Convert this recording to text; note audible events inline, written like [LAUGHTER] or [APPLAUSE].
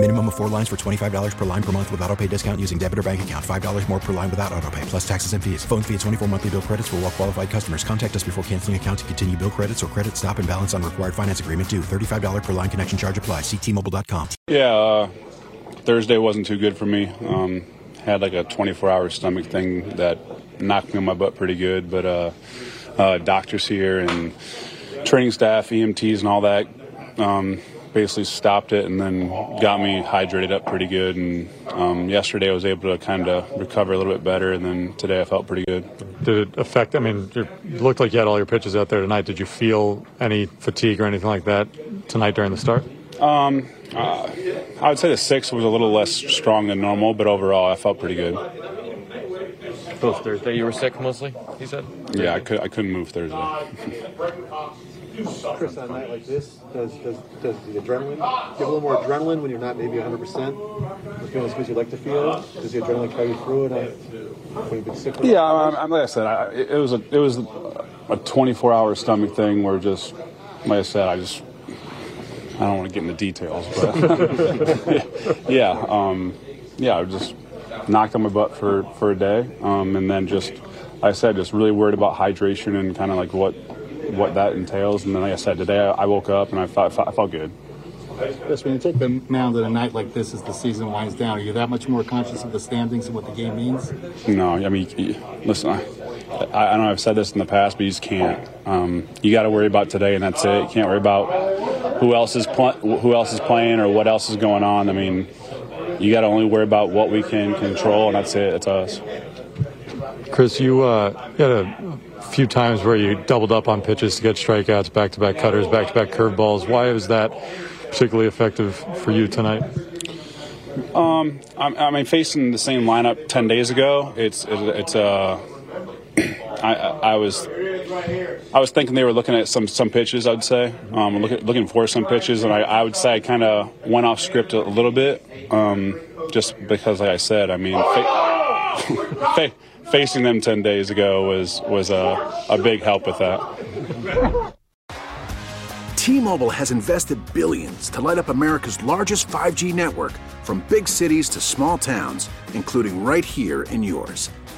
Minimum of four lines for $25 per line per month with auto pay discount using debit or bank account. $5 more per line without auto pay, plus taxes and fees. Phone fee at 24 monthly bill credits for all well qualified customers. Contact us before canceling account to continue bill credits or credit stop and balance on required finance agreement due. $35 per line connection charge apply. Ctmobile.com. Yeah, uh, Thursday wasn't too good for me. Um, had like a 24 hour stomach thing that knocked me on my butt pretty good, but uh, uh, doctors here and training staff, EMTs, and all that. Um, basically stopped it and then got me hydrated up pretty good. And um, yesterday I was able to kind of recover a little bit better, and then today I felt pretty good. Did it affect? I mean, you looked like you had all your pitches out there tonight. Did you feel any fatigue or anything like that tonight during the start? Um, uh, I would say the six was a little less strong than normal, but overall I felt pretty good. Both Thursday you were sick mostly. He said. Yeah, I could I couldn't move Thursday. Chris, on a night like this, does, does, does the adrenaline, do you have a little more adrenaline when you're not maybe 100%? Feeling as good as you'd like to feel? Does the adrenaline carry you through it uh, when you've been sick? Yeah, I'm, I'm, like I said, I, it was a it was a 24 hour stomach thing where just like I said, I just I don't want to get into details, but [LAUGHS] yeah, um, yeah, I just knocked on my butt for for a day, um, and then just like I said, just really worried about hydration and kind of like what what that entails. And then, like I said, today I woke up and I felt, I felt good. Yes, when you take the mound at a night like this as the season winds down, are you that much more conscious of the standings and what the game means? No, I mean, listen, I, I know I've said this in the past, but you just can't. Um, you got to worry about today, and that's it. You can't worry about who else is pl- who else is playing or what else is going on. I mean, you got to only worry about what we can control, and that's it. It's us. Chris, you, uh, you had a few times where you doubled up on pitches to get strikeouts, back to back cutters, back to back curveballs. Why was that particularly effective for you tonight? Um, I, I mean, facing the same lineup ten days ago, it's it, it's uh, [CLEARS THROAT] I, I was I was thinking they were looking at some some pitches. I'd say um, looking looking for some pitches, and I, I would say I kind of went off script a, a little bit, um, just because, like I said, I mean. Fa- [LAUGHS] fa- facing them 10 days ago was, was a, a big help with that. T-Mobile has invested billions to light up America's largest 5G network from big cities to small towns, including right here in yours.